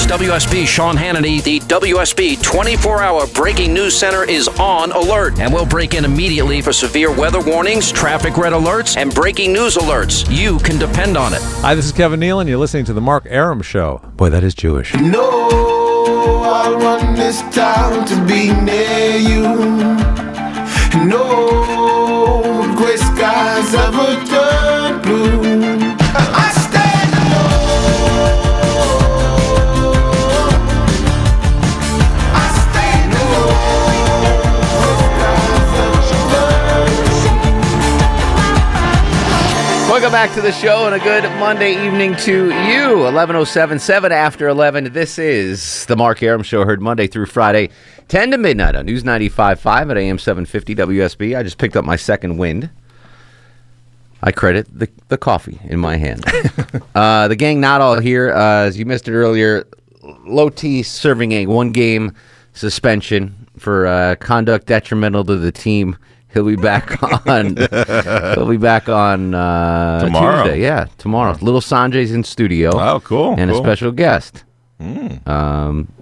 Hey, it's WSB Sean Hannity. The WSB 24 hour breaking news center is on alert, and we'll break in immediately for severe weather warnings, traffic red alerts, and breaking news alerts. You can depend on it. Hi, this is Kevin Nealon. You're listening to The Mark Arum Show. Boy, that is Jewish. No, I'll run this town to be near you. No gray skies ever turn Welcome back to the show and a good Monday evening to you. 11.077 after 11. This is the Mark Arum Show, heard Monday through Friday, 10 to midnight on News 95.5 at AM 750 WSB. I just picked up my second wind. I credit the, the coffee in my hand. uh, the gang not all here. Uh, as you missed it earlier, Low T serving a one game suspension for uh, conduct detrimental to the team. He'll be back on. he'll be back on uh, Tomorrow. Tuesday. Yeah, tomorrow. Little Sanjay's in studio. Oh, cool, And a special guest. Um,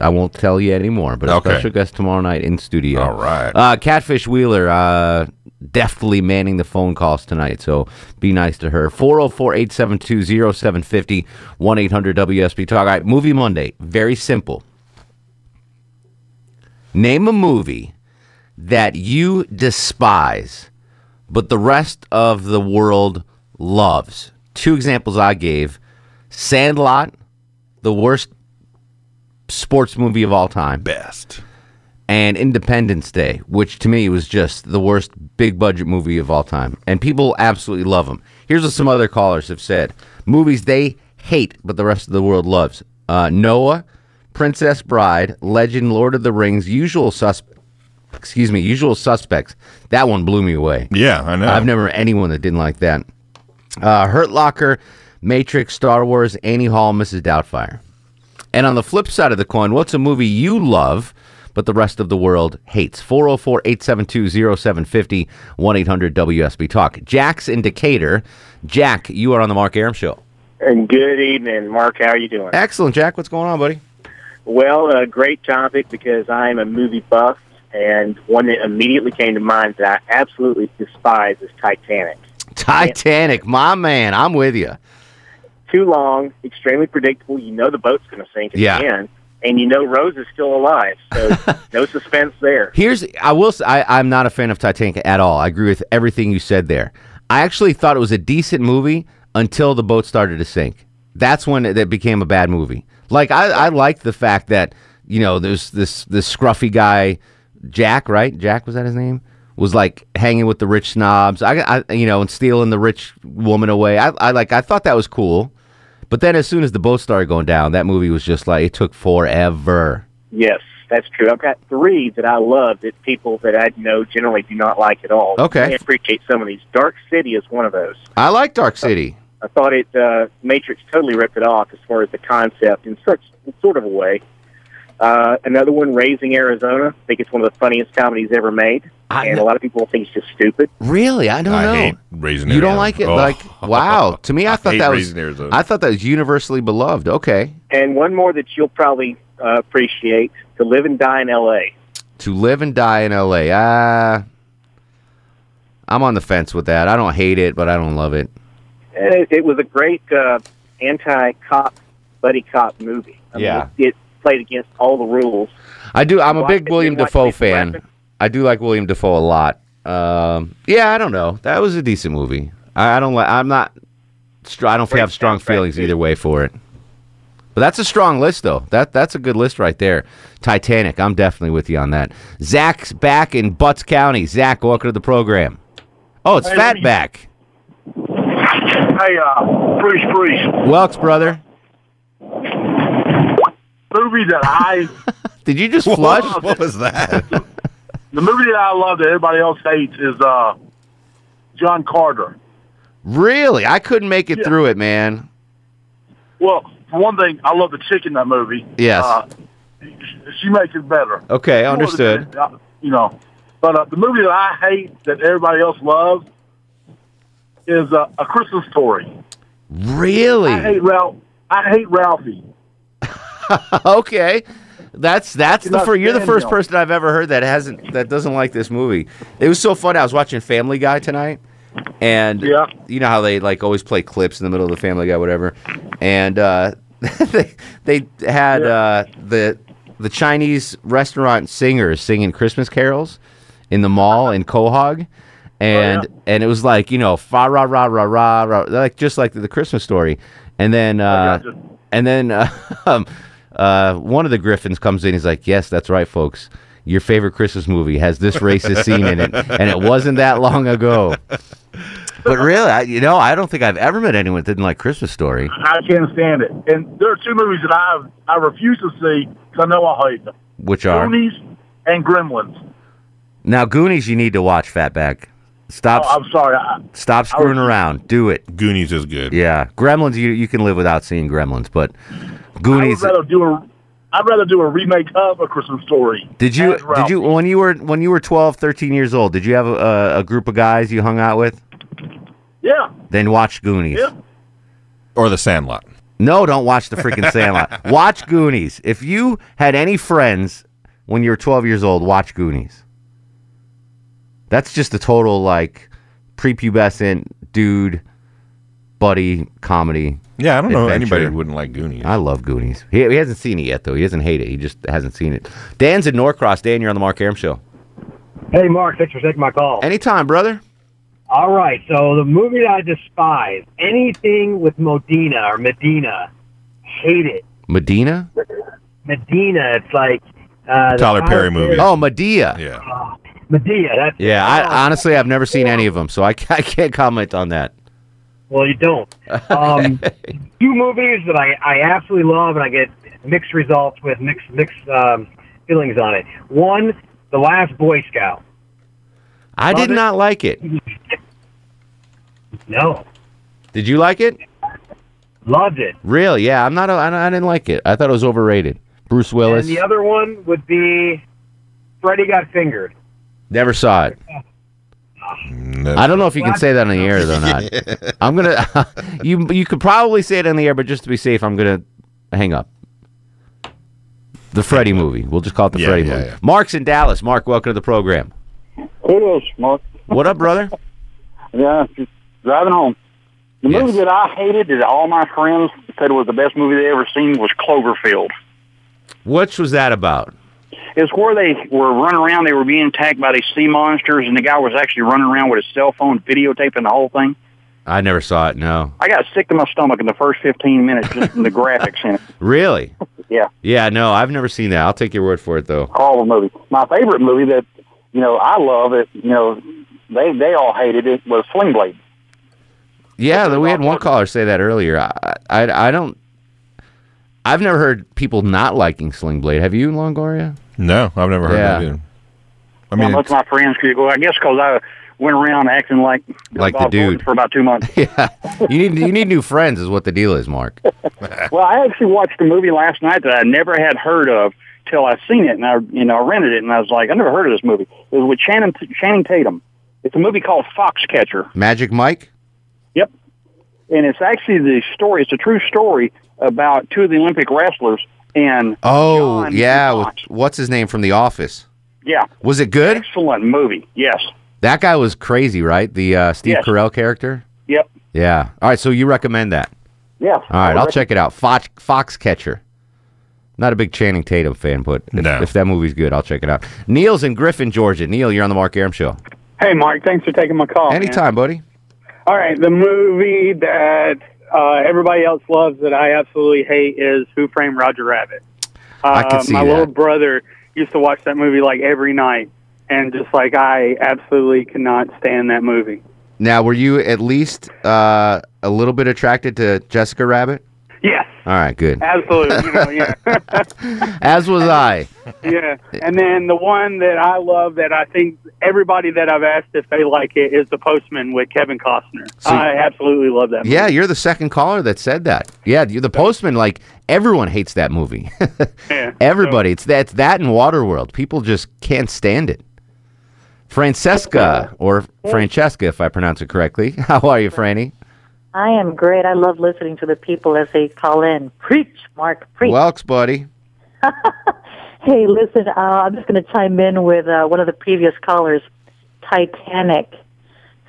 I won't tell you anymore, but a Okay. special guest tomorrow night in studio. All right. Uh, Catfish Wheeler, uh, deftly manning the phone calls tonight, so be nice to her. 404 872 0750 1 800 WSB Talk. All right, Movie Monday. Very simple. Name a movie that you despise, but the rest of the world loves. Two examples I gave Sandlot, the worst sports movie of all time Best. and Independence Day, which to me was just the worst big budget movie of all time. And people absolutely love them. Here's what some other callers have said movies they hate, but the rest of the world loves uh, Noah, Princess Bride, Legend, Lord of the Rings, Usual Suspects. Excuse me, Usual Suspects. That one blew me away. Yeah, I know. I've never met anyone that didn't like that. Uh, Hurt Locker, Matrix, Star Wars, Annie Hall, Mrs. Doubtfire. And on the flip side of the coin, what's a movie you love but the rest of the world hates? 404 872 0750 1 800 WSB Talk. Jack's in Decatur. Jack, you are on the Mark Arum Show. And good evening, Mark. How are you doing? Excellent, Jack. What's going on, buddy? Well, a great topic because I'm a movie buff, and one that immediately came to mind that I absolutely despise is Titanic. Titanic, my man. I'm with you. Too long, extremely predictable. You know the boat's going to sink at Yeah. the end, and you know Rose is still alive, so no suspense there. Here's I will say I'm not a fan of Titanic at all. I agree with everything you said there. I actually thought it was a decent movie until the boat started to sink. That's when it, became a bad movie. Like I, I liked the fact that you know there's this this scruffy guy, Jack, right? Jack was that his name? Was like hanging with the rich snobs. I, I you know and stealing the rich woman away. I, I like I thought that was cool. But then as soon as the boat started going down, that movie was just like it took forever. Yes, that's true. I've got three that I love that people that I know generally do not like at all. Okay. I appreciate some of these. Dark City is one of those. I like Dark City. I thought it uh, Matrix totally ripped it off as far as the concept in such in sort of a way. Uh, another one, Raising Arizona. I think it's one of the funniest comedies ever made, I and kn- a lot of people think it's just stupid. Really, I don't I know. hate Raising You don't like it? Oh. Like, wow. To me, I, I thought hate that was. Arizona. I thought that was universally beloved. Okay, And one more that you'll probably uh, appreciate: To Live and Die in L.A. to live and die in L.A. Ah, I'm on the fence with that. I don't hate it, but I don't love it. It, it was a great uh, anti-cop buddy cop movie. I mean, Yeah. it, it played against all the rules. I do. I'm a big it, William you Dafoe Lethal fan. Weapon? I do like William Dafoe a lot. Um, yeah, I don't know. That was a decent movie. I, I don't like. I'm not. str- I don't Great have strong soundtrack, feelings too. either way for it. But that's a strong list, though. That that's a good list right there. Titanic. I'm definitely with you on that. Zach's back in Butts County. Zach, welcome to the program. Oh, it's Hey, Fatback. Hey, uh, Bruce, Bruce. Welks, brother. Movie that I Did you just flush? What was that? the movie that I love that everybody else hates is uh, John Carter. Really? I couldn't make it Yeah. through it, man. Well, for one thing, I love the chick in that movie. Yes. Uh, she makes it better. Okay, understood. uh, you know, but uh, the movie that I hate that everybody else loves is uh, A Christmas Story. Really? I hate Ralph. I hate Ralphie. okay. That's that's the first. You're the first person I've ever heard that hasn't that doesn't like this movie. It was so fun. I was watching Family Guy tonight, and Yeah. you know how they like always play clips in the middle of the Family Guy, whatever. And uh, they they had uh, the the Chinese restaurant singers singing Christmas carols in the mall in Quahog. And Oh, and it was like you know fa ra ra ra ra ra like just like the, the Christmas story, and then uh, gotcha. and then uh, um, uh, one of the Griffins comes in. He's like, "Yes, that's right, folks. Your favorite Christmas movie has this racist scene in it, and it wasn't that long ago." But really, I, you know, I don't think I've ever met anyone that didn't like Christmas Story. I can't stand it. And there are two movies that I I refuse to see because I know I hate them: Which are Goonies and Gremlins. now Goonies. You need to watch Fatback. Stop, Oh, I'm sorry. I, stop screwing around. Do it. Goonies is good. Yeah, Gremlins. You you can live without seeing Gremlins, but I Goonies. would rather do a. I'd rather do a remake of A Christmas Story. Did you did you when you were when you were 12, 13 years old? Did you have a, a group of guys you hung out with? Yeah. Then watch Goonies. Yeah. Or The Sandlot. No, don't watch the freaking Sandlot. watch Goonies. If you had any friends when you were 12 years old, watch Goonies. That's just a total like prepubescent dude buddy comedy. Yeah, I don't know anybody who wouldn't like Goonies. I love Goonies. He, he hasn't seen it yet though. He doesn't hate it. He just hasn't seen it. Dan's in Norcross. Dan, you're on the Mark Arum show. Hey, Mark, thanks for taking my call. Anytime, brother. All right, so the movie that I despise, anything with Modena or Medina, hate it. Medina? Medina, it's like uh, Tyler Perry movie. Oh, Medea. Yeah. Medea. That's Yeah, I honestly I've never seen any of them, so I, I can't comment on that. Well, you don't. Um, two movies that I, I absolutely love, and I get mixed results with mixed mixed um, feelings on it. One, The Last Boy Scout. I did it. not like it. No, Did you like it? loved it. Really? Yeah, I'm not. A, I, I didn't like it. I thought it was overrated. Bruce Willis. And the other one would be Freddy Got Fingered. Never saw it. No. I don't know if you can say that on the air or not. I'm gonna. you you could probably say it on the air, but just to be safe, I'm gonna hang up. The Freddy movie. We'll just call it the Yeah, Freddy yeah, movie. yeah. Mark's in Dallas. Mark, welcome to the program. Kudos, Mark. What up, brother? Yeah, just driving home. The Yes. movie that I hated that all my friends said was the best movie they ever seen was Cloverfield. Which was that about? It's where they were running around. They were being attacked by these sea monsters, and the guy was actually running around with his cell phone videotaping the whole thing. I never saw it. No. I got sick to my stomach in the first 15 minutes just from the graphics in it. Really? Yeah, Yeah. No, I've never seen that. I'll take your word for it, though. horrible movie. My favorite movie that, you know, I love it, you know, they, they all hated it was Sling Blade. Yeah, we had one caller say that earlier. I, I, I don't. I've never heard people not liking Sling Blade. Have you, Longoria? No, I've never heard Yeah. that either. I Well, mean, most of my friends could go, I guess because I went around acting like, Like the Bob Gordon dude. for about two months. Yeah, you need you need new friends, is what the deal is, Mark. Well, I actually watched a movie last night that I never had heard of till I seen it, and I you know I rented it, and I was like, I never heard of this movie. It was with Channing Channing Tatum. It's a movie called Foxcatcher. Magic Mike. Yep, and it's actually the story. It's a true story about two of the Olympic wrestlers, and Oh John yeah, with, what's his name from The Office? yeah, Was it good? excellent movie. Yes, That guy was crazy, right? The uh, Steve Yes. Carell character. yep, Yeah. All right, so you recommend that? Yeah. All right, I'll check it out. Fox Foxcatcher. Not a big Channing Tatum fan, but if, No. if that movie's good, I'll check it out. Neil's in Griffin, Georgia. Neil, you're on the Mark Arum show. Hey, Mark, thanks for taking my call. man. Anytime, buddy. All right, the movie that uh, everybody else loves that I absolutely hate is Who Framed Roger Rabbit. Uh, I can see my that. little brother used to watch that movie like every night, and just like I absolutely cannot stand that movie. Now, were you at least uh, a little bit attracted to Jessica Rabbit? Yes, All right, good. absolutely. You know, yeah. As was I. Yeah, and then the one that I love that I think everybody that I've asked if they like it is The Postman with Kevin Costner. See- I absolutely love that. Yeah, you're the second caller that said that. Yeah, you're the postman. Like everyone hates that movie. Yeah. Everybody. It's that. It's that and Waterworld. People just can't stand it. Francesca or Francesca, if I pronounce it correctly. How are you, Franny? I am great. I love listening to the people as they call in. Preach, Mark, preach. Welks, buddy. hey, listen, uh, I'm just going to chime in with uh, one of the previous callers, Titanic.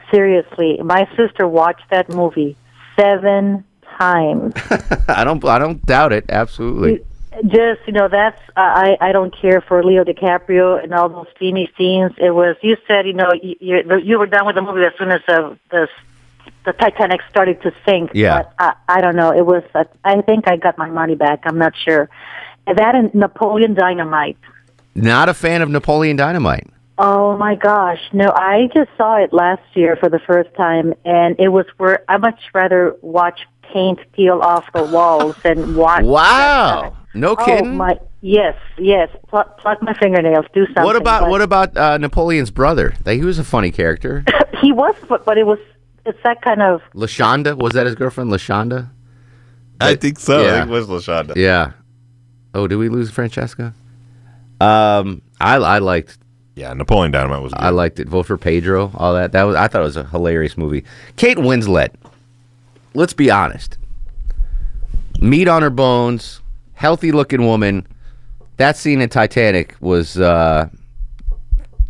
Seriously, my sister watched that movie seven times. I don't. I don't doubt it. Absolutely. just you know, that's I I don't care for Leo DiCaprio and all those steamy scenes. It was you said you know you you, you were done with the movie as soon as the the the Titanic started to sink. Yeah. But I, I don't know. It was. uh, I think I got my money back. I'm not sure. That and Napoleon Dynamite. Not a fan of Napoleon Dynamite. Oh my gosh. No, I just saw it last year for the first time and it was where I much rather watch paint peel off the walls than watch Wow. No kidding. Oh my yes, yes. Pluck, pluck my fingernails, do something. what about but what about uh, Napoleon's brother? They, he was a funny character. he was but, but it was it's that kind of Lashonda was that his girlfriend? Lashonda. I think so. I Yeah. think it was Lashonda. Yeah. Oh, did we lose Francesca? Um, I I liked. Yeah, Napoleon Dynamite was. Good. I liked it. Vote for Pedro. All that. That was. I thought it was a hilarious movie. Kate Winslet. Let's be honest. Meat on her bones, healthy looking woman. That scene in Titanic was uh,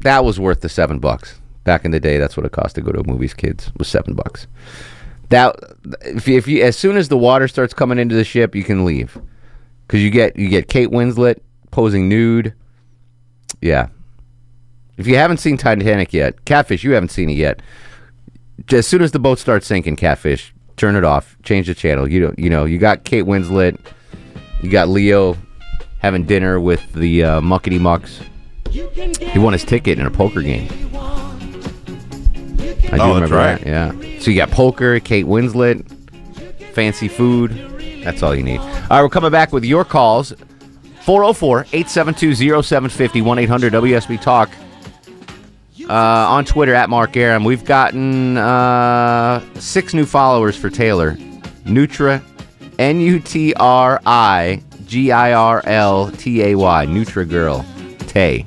that was worth the seven bucks. Back in the day, that's what it cost to go to movies. Kids was seven bucks. That if you, if you as soon as the water starts coming into the ship, you can leave because you get you get Kate Winslet posing nude. Yeah. If you haven't seen Titanic yet, Catfish, you haven't seen it yet. As soon as the boat starts sinking, Catfish, turn it off, change the channel. You don't, you know, you got Kate Winslet, you got Leo having dinner with the uh, muckety mucks. He won his ticket in a poker game. I do Oh, remember right. that. Yeah. So you got poker, Kate Winslet, fancy food. That's all you need. All right, we're coming back with your calls. 404 872 0750 1 800 WSB Talk. Uh, on Twitter at Mark Arum. We've gotten uh, six new followers for Taylor. Nutra, N U T R I G I R L T A Y. Nutra Girl. Tay.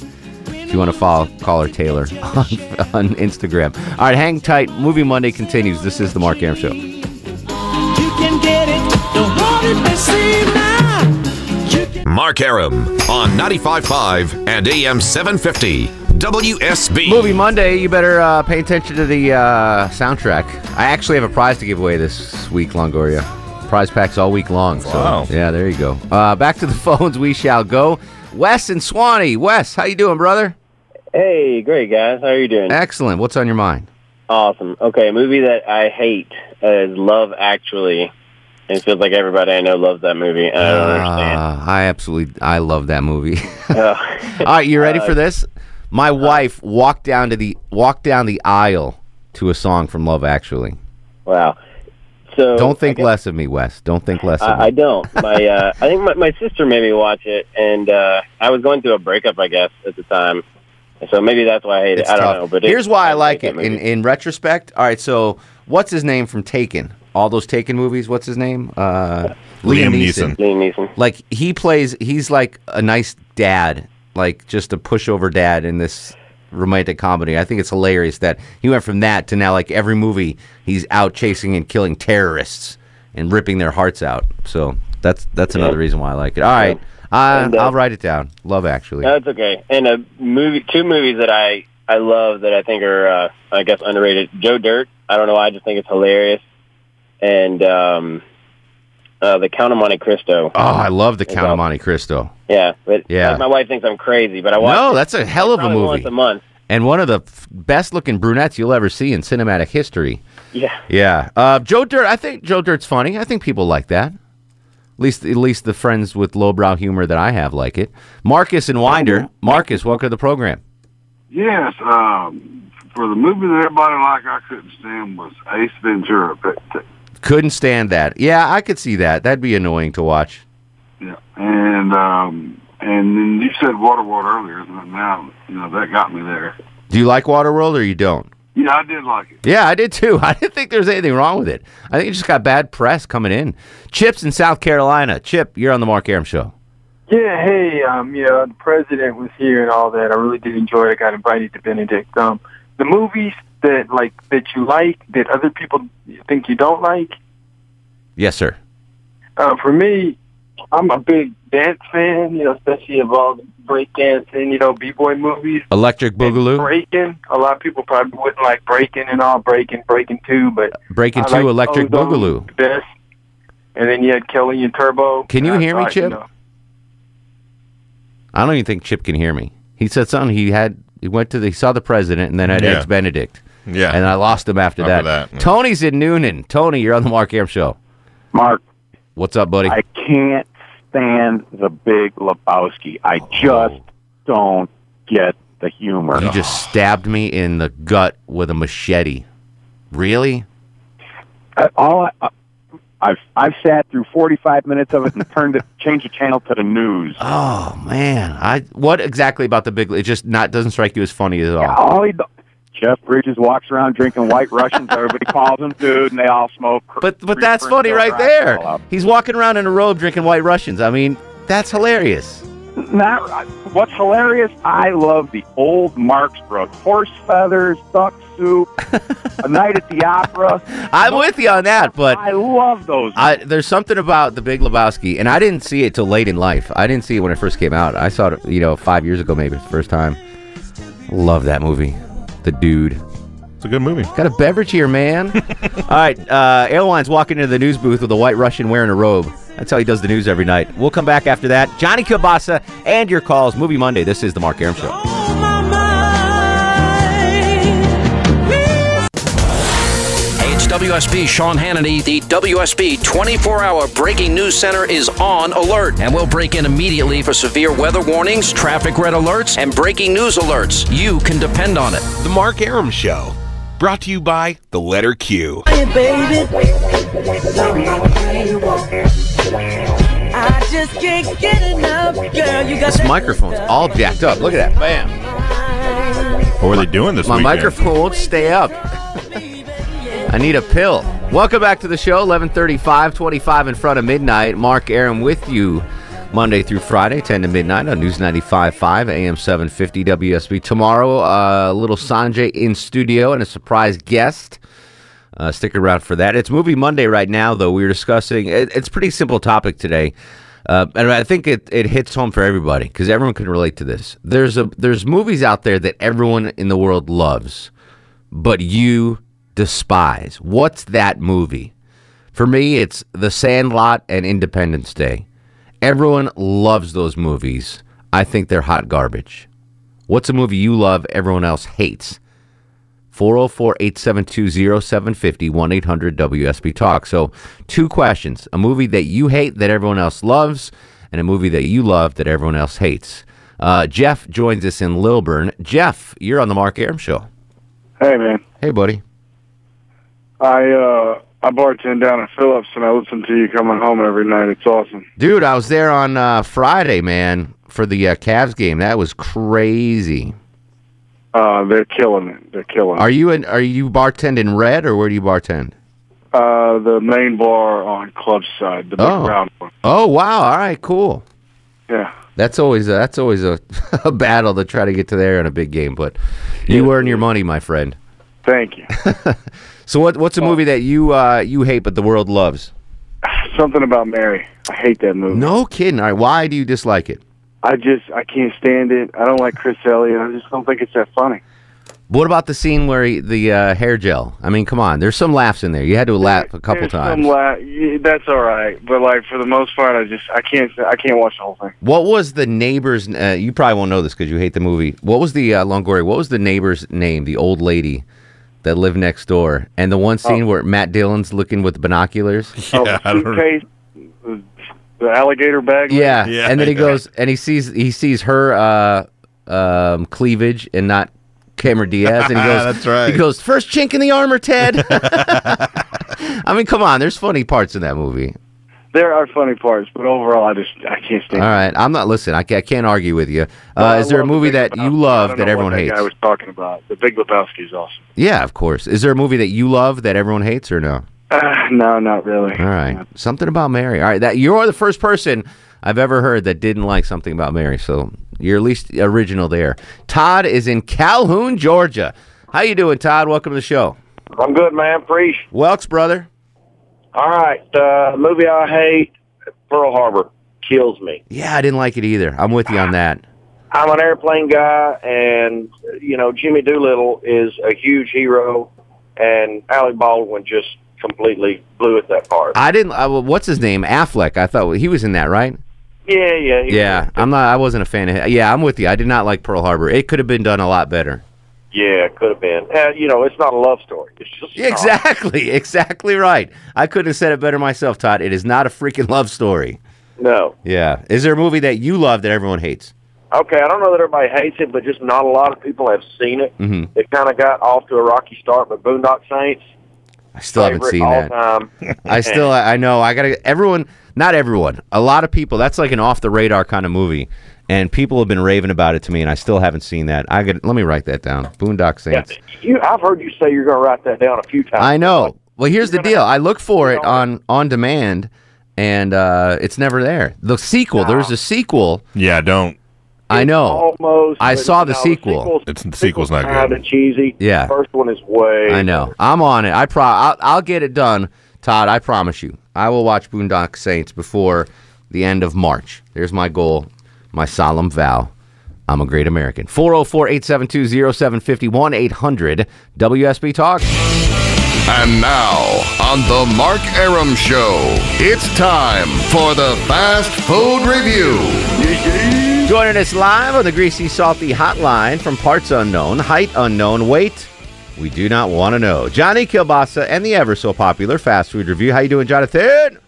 If you want to follow, call her Taylor on, on Instagram. All right, hang tight. Movie Monday continues. This is The Mark Arum Show. You can get it, don't it, they see now. Mark Arum on 95.5 and AM 750 WSB. Movie Monday, you better uh, pay attention to the uh, soundtrack. I actually have a prize to give away this week, Longoria. Prize packs all week long. So, Wow. Yeah, there you go. Uh, back to the phones we shall go. Wes and Suwanee. Wes, how you doing, brother? Hey, great guys. How are you doing? Excellent. What's on your mind? Awesome. Okay, a movie that I hate is Love Actually. And it feels like everybody I know loves that movie, I don't understand. Uh, I absolutely, I love that movie. Uh, all right, you ready uh, for this? My wife walked down to the walked down the aisle to a song from Love Actually. wow. So Don't think guess- less of me, Wes. Don't think less of me. I, I don't. My uh, I think my, my sister made me watch it, and uh, I was going through a breakup, I guess, at the time. So maybe that's why I hate It's it. I don't know, but it- here's why I like it. In in retrospect, all right. So what's his name from Taken? All those Taken movies. What's his name? Uh, Liam Neeson. Liam Neeson. Like he plays. He's like a nice dad, like just a pushover dad in this romantic comedy. I think it's hilarious that he went from that to now like every movie he's out chasing and killing terrorists and ripping their hearts out. So that's that's another reason why I like it. All right, uh, And, uh, I'll write it down. Love Actually. That's okay. And a movie, two movies that I I love that I think are uh, I guess underrated. Joe Dirt. I don't know. I just think it's hilarious. And um, uh, the Count of Monte Cristo. oh, I love the Count of. Monte Cristo. Yeah, but Yeah. my wife thinks I'm crazy, but I watch. No, it that's a hell of a movie. once a month. and one of the f- best looking brunettes you'll ever see in cinematic history. Yeah. Yeah. Uh, Joe Dirt, I think Joe Dirt's funny. I think people like that. At least, at least the friends with lowbrow humor that I have like it. Marcus and Winder. Marcus, welcome to the program. Yes, um, for the movie that everybody liked, I couldn't stand was Ace Ventura. But Couldn't stand that. Yeah, I could see that. That'd be annoying to watch. Yeah, and um, and then you said Waterworld earlier, and now you know that got me there. Do you like Waterworld or you don't? Yeah, I did like it. Yeah, I did too. I didn't think there was anything wrong with it. I think it just got bad press coming in. Chip's in South Carolina. Chip, you're on the Mark Arum show. Yeah, hey, um, you know, the president was here and all that. I really did enjoy it. I got invited to Benedict. Um, the movies that like that you like that other people think you don't like. Yes, sir. Uh, for me, I'm a big dance fan. You know, especially of all the break dancing, you know, b boy movies. Electric Boogaloo. Breaking. A lot of people probably wouldn't like breaking and all breaking, breaking two, but Breaking 2 like Electric Ozone Boogaloo. best. And then you had Kelly and Turbo. Can you And I hear me, thought, you Chip? know, I don't even think Chip can hear me. He said something. He had he went to the he saw the president and then I had Yeah. eggs Benedict. Yeah. and I lost him after, After that. that, yeah. Tony's in Newnan. Tony, you're on the Mark Arum show. Mark, what's up, buddy? I can't stand the Big Lebowski. I just don't get the humor. You just stabbed me in the gut with a machete. Really? Uh, all I, uh, I've I've sat through 45 minutes of it and turned it, changed the channel to the news. Oh man, I what exactly about the big? It just not doesn't strike you as funny at all. All he, Jeff Bridges walks around drinking White Russians. Everybody calls him dude, and they all smoke. But but that's funny right there. He's walking around in a robe drinking White Russians. I mean, that's hilarious. Not, uh, what's hilarious, I love the old Marx Brothers. Horse feathers, duck soup, a night at the opera. I'm with you on that, but I love those. I, there's something about the Big Lebowski, and I didn't see it till late in life. I didn't see it when it first came out. I saw it, you know, five years ago, maybe the first time. Love that movie. The dude. It's a good movie. Got a beverage here, man. All right, uh, Airline's walking into the news booth with a white Russian wearing a robe. That's how he does the news every night. We'll come back after that. Johnny Kabasa and your calls. Movie Monday. This is the Mark Arum Show. WSB Sean Hannity. The WSB 24 hour breaking news center is on alert, and we'll break in immediately for severe weather warnings, traffic red alerts, and breaking news alerts. You can depend on it. The Mark Aram Show. Brought to you by the letter Q. Hey, baby. I just can't get enough, girl. You got This microphone's all jacked up. Look at that. Bam. What were they doing this My weekend? microphone won't stay up. I need a pill. Welcome back to the show. 1135, 25 in front of midnight. Mark Arum with you Monday through Friday, 10 to midnight on News 95.5, AM 750 WSB. Tomorrow, uh, little Sanjay in studio and a surprise guest. Uh, stick around for that. It's Movie Monday right now, though. We were discussing, it, it's pretty simple topic today. Uh, and I think it, it hits home for everybody because everyone can relate to this. There's a there's movies out there that everyone in the world loves, but you despise. What's that movie? For me, it's The Sandlot and Independence Day. Everyone loves those movies. I think they're hot garbage. What's a movie you love everyone else hates? 404 872 0750 1 800 WSB Talk. So, two questions a movie that you hate that everyone else loves, and a movie that you love that everyone else hates. Uh, Jeff joins us in Lilburn. Jeff, you're on the Mark Arum Show. Hey, man. Hey, buddy. I uh I bartend down at Philips and I listen to you coming home every night. It's awesome. Dude, I was there on uh, Friday, man, for the uh, Cavs game. That was crazy. Uh, they're killing it. They're killing Are you in, are you bartending red or where do you bartend? Uh, the main bar on Club Side, the big Oh. round one. Oh, wow. All right, cool. Yeah. That's always a, that's always a, a battle to try to get to there in a big game, but you earn your money, my friend. Thank you. So what what's a movie that you uh, you hate but the world loves? Something about Mary. I hate that movie. No kidding. All right, why do you dislike it? I just I can't stand it. I don't like Chris Elliott. I just don't think it's that funny. What about the scene where he, the uh, hair gel? I mean, come on. There's some laughs in there. You had to laugh a couple There's times. Some la- yeah, that's all right, but like for the most part, I just I can't I can't watch the whole thing. What was the neighbor's? Uh, you probably won't know this because you hate the movie. What was the uh, Longoria? What was the neighbor's name? The old lady that live next door, and the one scene where Matt Dillon's looking with binoculars. oh, the toothpaste, the, the alligator bag. Yeah. Yeah, and then he goes and he sees he sees her uh, um, cleavage and not Cameron Diaz, and he goes, That's right. He goes first chink in the armor, Ted. I mean, come on. There's funny parts in that movie. There are funny parts, but overall, I just I can't stand. All right, I'm not. Listen, I, I can't argue with you. Uh, is there a movie that you Lebowski. I love that everyone that hates? guy was talking about. The Big Lebowski is awesome. Yeah, of course. Is there a movie that you love that everyone hates, or no? Uh, no, not really. All right, something about Mary. All right, that you're the first person I've ever heard that didn't like something about Mary. So you're at least original there. Todd is in Calhoun, Georgia. How you doing, Todd? Welcome to the show. I'm good, man. Preach. Welks, brother. All right. Uh, movie I hate, Pearl Harbor, kills me. Yeah, I didn't like it either. I'm with you on that. I'm an airplane guy, and you know Jimmy Doolittle is a huge hero, and Alec Baldwin just completely blew it that part. I didn't. Uh, what's his name? Affleck. I thought he was in that, right? Yeah, yeah, Yeah, I'm not. I wasn't a fan of. Yeah, I'm with you. I did not like Pearl Harbor. It could have been done a lot better. Yeah. it Could have been. Uh, you know, it's not a love story. It's just Exactly, exactly right. I couldn't have said it better myself, Todd. It is not a freaking love story. no. Yeah. Is there a movie that you love that everyone hates? Okay, I don't know that everybody hates it, but just not a lot of people have seen it. hmm It kind of got off to a rocky start, but Boondock Saints. I still haven't seen all that. Time. I still, I know. I gotta. Everyone, not everyone. A lot of people. That's like an off the radar kind of movie, and people have been raving about it to me, and I still haven't seen that. I got. Let me write that down. Boondock Yeah, Saints. you, I've heard you say you're going to write that down a few times. I know. Well, here's the deal. I look for it on on demand, and uh, it's never there. The sequel. There's a sequel. Yeah, don't. I know. Almost. I saw the know, sequel. sequel's- It's the sequel's not good. kind good. of cheesy. Yeah. First one is way. I know. I'm on it. I pro. I'll, I'll get it done, Todd. I promise you. I will watch Boondock Saints before the end of March. There's my goal, my solemn vow. I'm a great American. 404 872 0750 800 WSB Talk. And now, on the Mark Arum Show, it's time for the Fast Food Review. Joining us live on the Greasy Salty Hotline from parts unknown, height unknown, weight we do not want to know. Johnny Kilbasa and the ever so popular Fast Food Review. How you doing, Jonathan?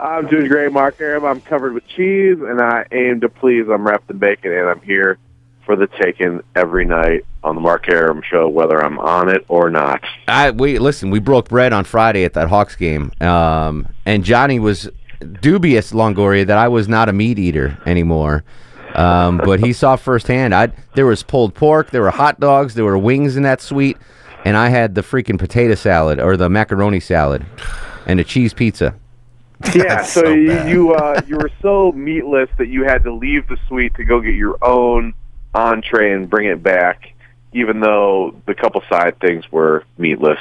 I'm doing great, Mark Arum. I'm covered with cheese, and I aim to please. I'm wrapped in bacon, and I'm here for the taking every night on the Mark Arum show, whether I'm on it or not. I we listen. We broke bread on Friday at that Hawks game, um, and Johnny was dubious, Longoria, that I was not a meat eater anymore. Um, but he saw firsthand. I there was pulled pork, there were hot dogs, there were wings in that suite, and I had the freaking potato salad or the macaroni salad, and a cheese pizza. Yeah, so, you you, uh, you were so meatless that you had to leave the suite to go get your own entree and bring it back, even though the couple side things were meatless.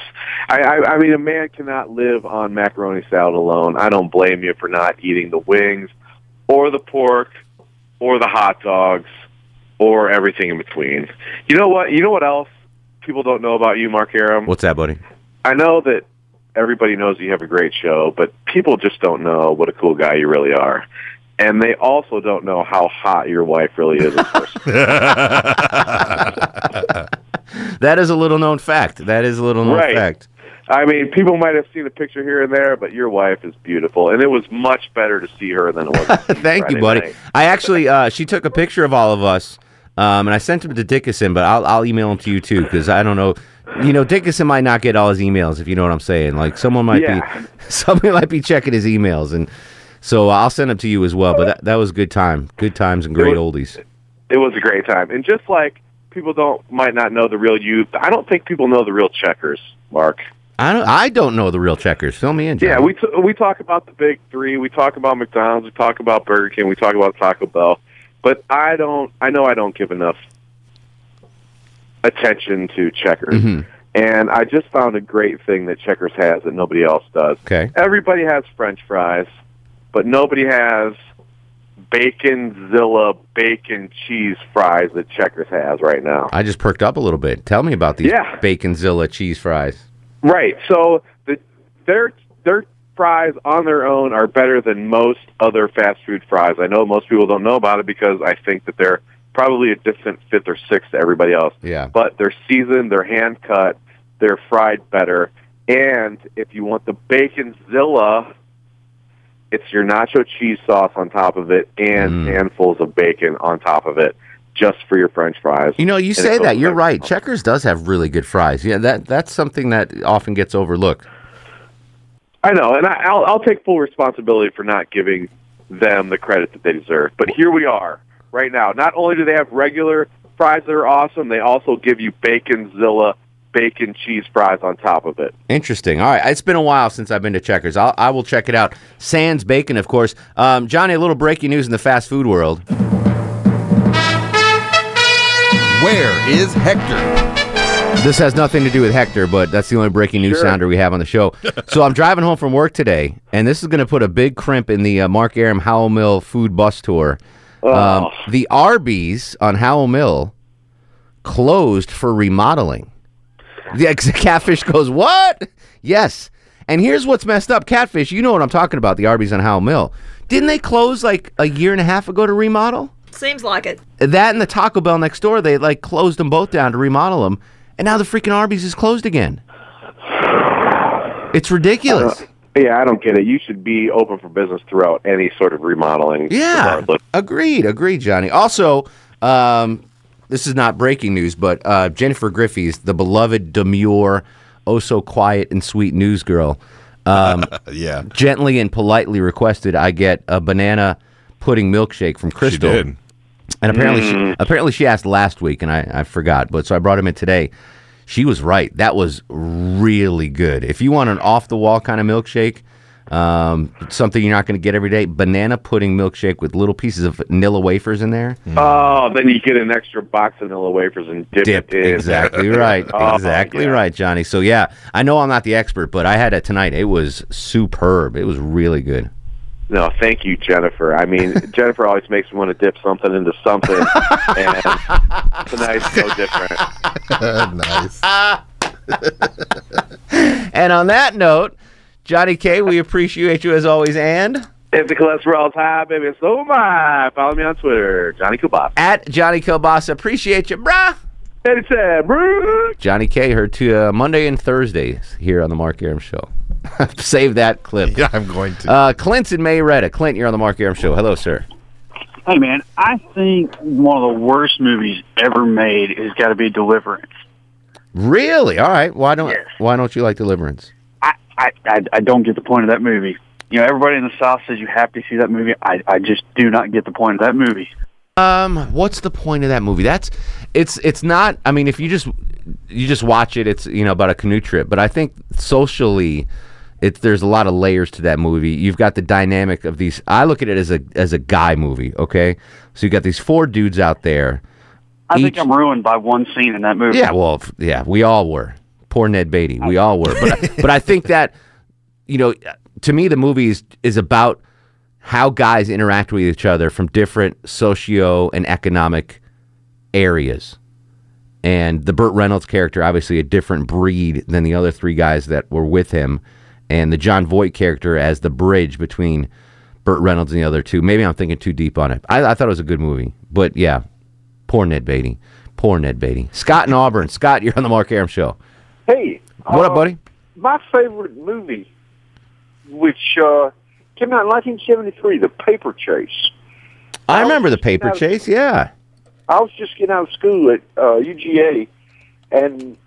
I, I, I mean, a man cannot live on macaroni salad alone. I don't blame you for not eating the wings, or the pork, or the hot dogs, or everything in between. You know what? You know what else people don't know about you, Mark Arum? What's that, buddy? I know that everybody knows you have a great show, but people just don't know what a cool guy you really are. And they also don't know how hot your wife really is in person. That is a little known fact. That is a little known Right. fact. I mean, people might have seen a picture here and there, but your wife is beautiful, and it was much better to see her than it was. to see Thank you, buddy. night. I actually, uh, she took a picture of all of us, um, and I sent him to Dickinson, but I'll, I'll email him to you too because I don't know. You know, Dickinson might not get all his emails if you know what I'm saying. Like someone might Yeah. be, somebody might be checking his emails, and so I'll send them to you as well. But that, that was a good time, good times, and great oldies. It was a great time, and just like people don't might not know the real you, I don't think people know the real checkers, Mark. I don't, I don't know the real checkers. Fill me in, John. Yeah, we t- we talk about the big three. We talk about McDonald's. We talk about Burger King. We talk about Taco Bell. But I don't. I know I don't give enough attention to Checkers. Mhm. And I just found a great thing that Checkers has that nobody else does. Okay. Everybody has French fries, but nobody has Baconzilla bacon cheese fries that Checkers has right now. I just perked up a little bit. Tell me about these Yeah. Baconzilla cheese fries. Right. So the their their fries on their own are better than most other fast food fries. I know most people don't know about it because I think that they're probably a distant fifth or sixth to everybody else. Yeah. But they're seasoned, they're hand cut, they're fried better, and if you want the bacon zilla, it's your nacho cheese sauce on top of it and Mm. handfuls of bacon on top of it, just for your French fries. You know, you And say that. You're right. Checkers does have really good fries. Yeah, that that's something that often gets overlooked. I know, and I, I'll, I'll take full responsibility for not giving them the credit that they deserve. But here we are, right now. Not only do they have regular fries that are awesome, they also give you Baconzilla bacon cheese fries on top of it. Interesting. All right, it's been a while since I've been to Checkers. I'll, I will check it out. Sans bacon, of course. Um, Johnny, a little breaking news in the fast food world. Where is Hector? This has nothing to do with Hector, but that's the only breaking news Sure. sounder we have on the show. so I'm driving home from work today, and this is going to put a big crimp in the uh, Mark Arum Howell Mill food bus tour. Um, the Arby's on Howell Mill closed for remodeling. The ex- catfish goes, What? Yes. And here's what's messed up Catfish, you know what I'm talking about, the Arby's on Howell Mill. Didn't they close like a year and a half ago to remodel? Seems like it. That and the Taco Bell next door, they like closed them both down to remodel them, and now the freaking Arby's is closed again. It's ridiculous. Yeah, I don't get it. You should be open for business throughout any sort of remodeling. Yeah, regardless. agreed, agreed, Johnny. Also, um, this is not breaking news, but uh, Jennifer Griffey's the beloved, demure, oh so quiet and sweet news girl. Um, yeah, gently and politely requested I get a banana pudding milkshake from Krystal. did. And apparently, she, Mm. apparently she asked last week, and I, I forgot. But so I brought him in today. She was right. That was really good. If you want an off the wall kind of milkshake, um, something you're not going to get every day, banana pudding milkshake with little pieces of vanilla wafers in there. Oh, then you get an extra box of vanilla wafers and dip, Dip, it in. exactly right, Oh, exactly yeah. right, Johnny. So yeah, I know I'm not the expert, but I had it tonight. It was superb. It was really good. No, thank you, Jennifer. I mean, Jennifer always makes me want to dip something into something, and tonight's no different. nice. And on that note, Johnny K, we appreciate you as always, and If the cholesterol's high, baby, so am I. Follow me on Twitter, Johnny Kubas. at Johnny Kilbasa. Appreciate you, brah. Anytime, bro. Johnny K heard to uh, Monday and Thursdays here on the Mark Arum Show. Save that clip. Yeah, I'm going to. Uh, Clint in Marietta. Clint, you're on the Mark Aram Show. Hello, sir. Hey man, I think one of the worst movies ever made has got to be Deliverance. Really? All right. Why don't Why don't you like Deliverance? I, I I don't get the point of that movie. You know, everybody in the South says you have to see that movie. I I just do not get the point of that movie. Um, what's the point of that movie? That's it's it's not. I mean, if you just you just watch it, it's you know about a canoe trip. But I think socially, it there's a lot of layers to that movie. You've got the dynamic of these. I look at it as a as a guy movie. Okay, so you got these four dudes out there. I think I'm ruined by one scene in that movie. Yeah, well, yeah, we all were. Poor Ned Beatty, we all were. But I, but I think that you know, to me, the movie is is about how guys interact with each other from different socio and economic areas. And the Burt Reynolds character, obviously a different breed than the other three guys that were with him, and the Jon Voight character as the bridge between Burt Reynolds and the other two. Maybe I'm thinking too deep on it. I, I thought it was a good movie, but yeah, poor Ned Beatty, poor Ned Beatty. Scott in Auburn, Scott, you're on the Mark Arum show. Hey, What up, uh, buddy? My favorite movie, which uh, came out in 1973, The Paper Chase. I remember the paper out of- chase. Yeah. I was just getting out of school at uh, UGA, and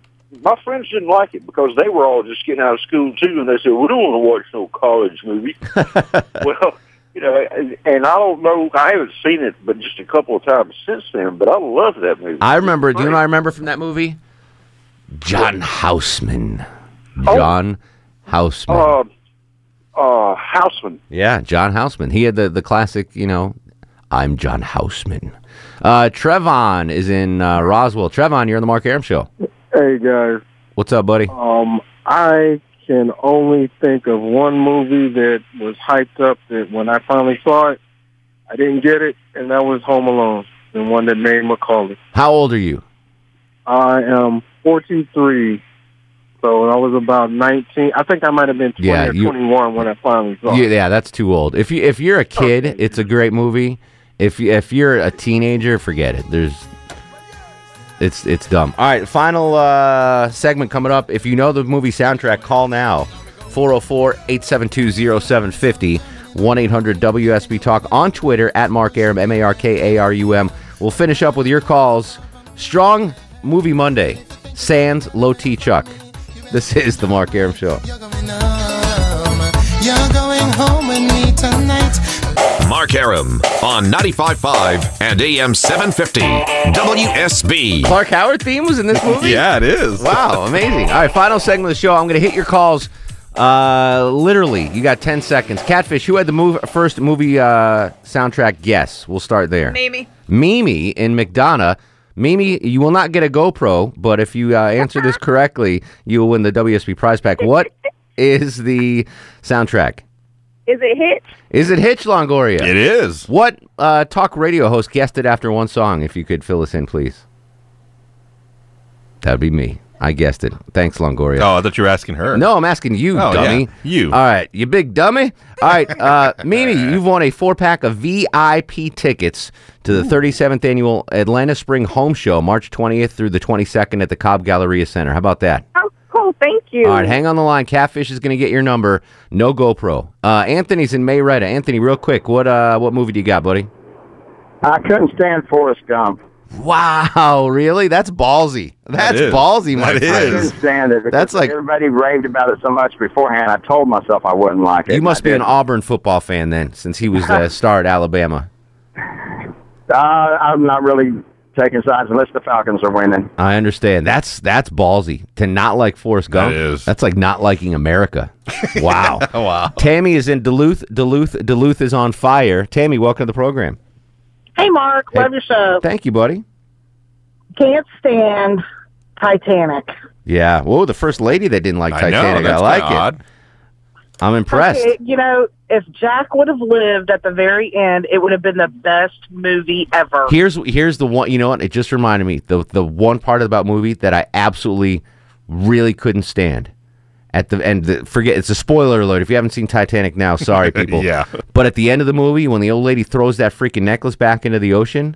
my friends didn't like it because they were all just getting out of school too, and they said, "We don't want to watch no college movie." well, you know, and, and I don't know. I haven't seen it, but just a couple of times since then. But I love that movie. I remember. Do you know I remember from that movie? John Houseman. John Houseman. Uh, uh, Houseman. Yeah, John Houseman. He had the, the classic, you know, I'm John Houseman. Uh, Trevon is in uh, Roswell. Trevon, you're on the Mark Arum Show. Hey guys, What's up, buddy? um, I can only think of one movie that was hyped up that when I finally saw it, I didn't get it, and that was Home Alone, the one that made Macaulay. How old are you? I am 43, so when I was about 19. I think I might have been 20 Yeah, or you- 21 when I finally saw Yeah, it. yeah, that's too old. If you if you're a kid, it's a great movie. If you- if you're a teenager, forget it. There's it's it's dumb. All right, final uh, segment coming up. If you know the movie soundtrack, call now 404-872-0750 1-800-WSB Talk on Twitter at Mark Arum M A R K A R U M. We'll finish up with your calls. Strong Movie Monday. Sands Low T Chuck. This is the Mark Arum Show. You're going home with me tonight. Mark Arum on 95.5 and AM 750 WSB. Clark Howard theme was in this movie? Yeah, it is. Wow, amazing. All right, final segment of the show. I'm going to hit your calls. Uh, literally, you got 10 seconds. Catfish, who had the move, first movie uh, soundtrack guess? We'll start there. Mimi. Mimi in McDonough. Mimi, you will not get a GoPro, but if you uh, answer this correctly, you will win the WSB prize pack. What is the soundtrack? Is it Hitch? Is it Hitch Longoria? It is. What uh, talk radio host guessed it after one song? If you could fill us in, please. That'd be me. I guessed it. Thanks, Longoria. Oh, I thought you were asking her. No, I'm asking you, Oh, dummy. yeah, you. All right, you big dummy. All right, uh, Mimi, you've won a four pack of VIP tickets to the 37th annual Atlanta Spring Home Show, March 20th through the 22nd at the Cobb Galleria Center. How about that? Oh, cool. Thank you. All right, hang on the line. Catfish is going to get your number. No GoPro. Uh, Anthony's in Marietta. Anthony, real quick, what uh, what movie do you got, buddy? I couldn't stand Forrest Gump. Wow, really? That's ballsy. That's is. ballsy, my I friend. it. That's like- everybody raved about it so much beforehand. I told myself I wouldn't like it. You must I be an. Auburn football fan then, since he was the star at Alabama. Uh, I'm not really taking sides unless the Falcons are winning. I understand. That's that's ballsy to not like Forrest Gump. That is. That's like not liking America. Wow. wow. Tammy is in Duluth. Duluth. Duluth is on fire. Tammy, welcome to the program. Hey, Mark. Hey. Love your show. Thank you, buddy. Can't stand Titanic. Yeah. Whoa, the first lady that didn't like I know, Titanic. I like kinda it. odd. I'm impressed. Okay, you know, if Jack would have lived at the very end, it would have been the best movie ever. Here's here's the one. You know what? It just reminded me the the one part about movie that I absolutely really couldn't stand. At the end, the, forget it's a spoiler alert. If you haven't seen Titanic now, sorry people. Yeah. But at the end of the movie, when the old lady throws that freaking necklace back into the ocean,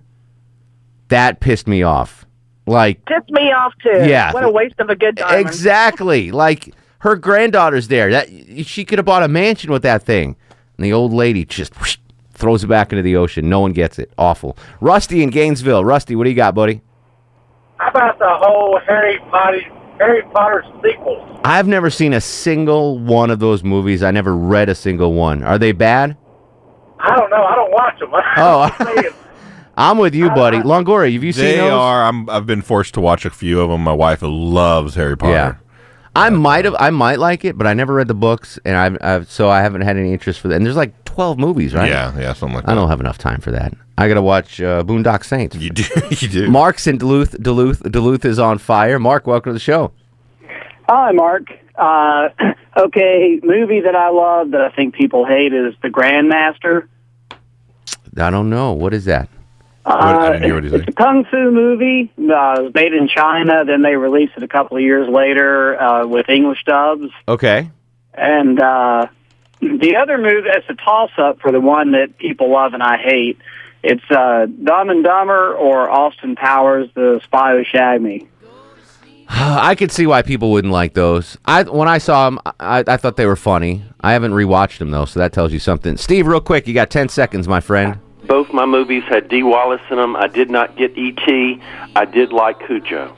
that pissed me off. Like Pissed me off too. Yeah. What a waste of a good diamond. exactly, like her granddaughter's there. That she could have bought a mansion with that thing, and the old lady just whoosh, throws it back into the ocean. No one gets it. Awful. Rusty in Gainesville. Rusty, what do you got, buddy? How about the whole Harry Potter Harry Potter sequels? I've never seen a single one of those movies. I never read a single one. Are they bad? I don't know. I don't watch them. Oh, I'm with you, buddy. Uh, Longoria, have you seen those? They those? are. I'm, I've been forced to watch a few of them. My wife loves Harry Potter. Yeah. I might have, I might like it, but I never read the books, and I've, I've so I haven't had any interest for that. And there's like 12 movies, right? Yeah, yeah, something like that. I don't have enough time for that. I got to watch uh, Boondock Saints. You do, you do. Mark's in Duluth. Duluth. Duluth is on fire. Mark, welcome to the show. Hi, Mark. Uh, okay, movie that I love that I think people hate is The Grandmaster. I don't know what is that. Uh, it's a kung fu movie. Uh, it was made in China. Then they released it a couple of years later uh, with English dubs. Okay. And uh, the other movie, it's a toss-up for the one that people love and I hate. It's uh, Dumb and Dumber or Austin Powers, The Spy Who Shagged Me. I could see why people wouldn't like those. I when I saw them, I, I thought they were funny. I haven't rewatched them though, so that tells you something. Steve, real quick, you got 10 seconds, my friend. Both my movies had Dee Wallace in them. I did not get E.T. I did like Cujo.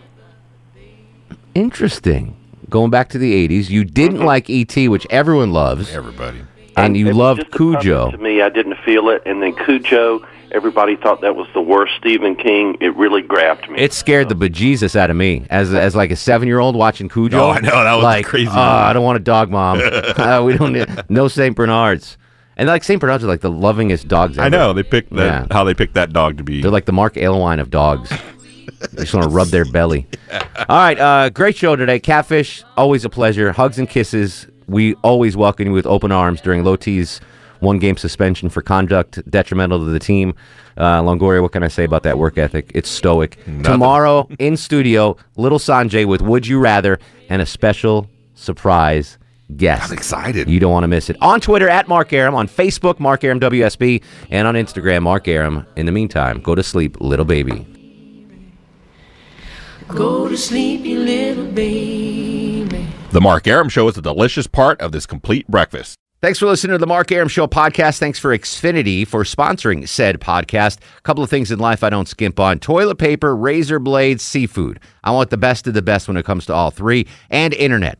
Interesting. Going back to the 80s, you didn't like E.T., which everyone loves. Everybody. And you It was loved just Cujo. To me, I didn't feel it. And then Cujo, everybody thought that was the worst Stephen King. It really grabbed me. It scared the bejesus out of me as as like a seven year old watching Cujo. Oh, I know, that was like, crazy "Uh. I don't want a dog, mom. Uh, we don't need no Saint Bernards. And like Saint Bernards are like the lovingest dogs. Ever. I know they picked that. Yeah. How they picked that dog to be. They're like the Mark Alewine of dogs. they just want to rub their belly. All right, uh, great show today. Catfish, always a pleasure. Hugs and kisses. We always welcome you with open arms during Low T's one game suspension for conduct detrimental to the team. Uh, Longoria, what can I say about that work ethic? It's stoic. Tomorrow in studio, Little Sanjay with Would You Rather and a special surprise guest. I'm excited. You don't want to miss it. On Twitter, at Mark Arum. On Facebook, Mark Arum WSB. And on Instagram, Mark Arum. In the meantime, go to sleep, little baby. Go to sleep, you little baby. The Mark Arum Show is a delicious part of this complete breakfast. Thanks for listening to the Mark Arum Show podcast. Thanks for Xfinity for sponsoring said podcast. A couple of things in life I don't skimp on toilet paper, razor blades, seafood. I want the best of the best when it comes to all three, and internet.